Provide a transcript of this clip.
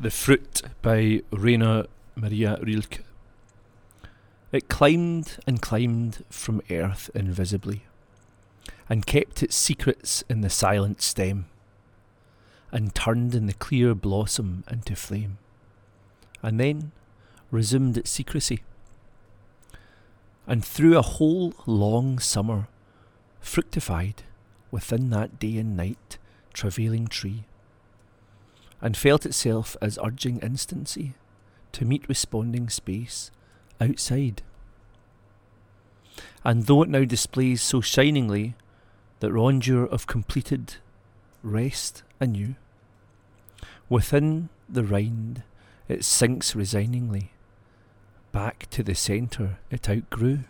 The Fruit by Rainer Maria Rilke. It climbed and climbed from earth invisibly, and kept its secrets in the silent stem, and turned in the clear blossom into flame, and then resumed its secrecy. And through a whole long summer, fructified within that day and night travailing tree and felt itself as urging instancy to meet responding space outside. And though it now displays so shiningly that rondure of completed rest anew, within the rind it sinks resigningly back to the centre it outgrew.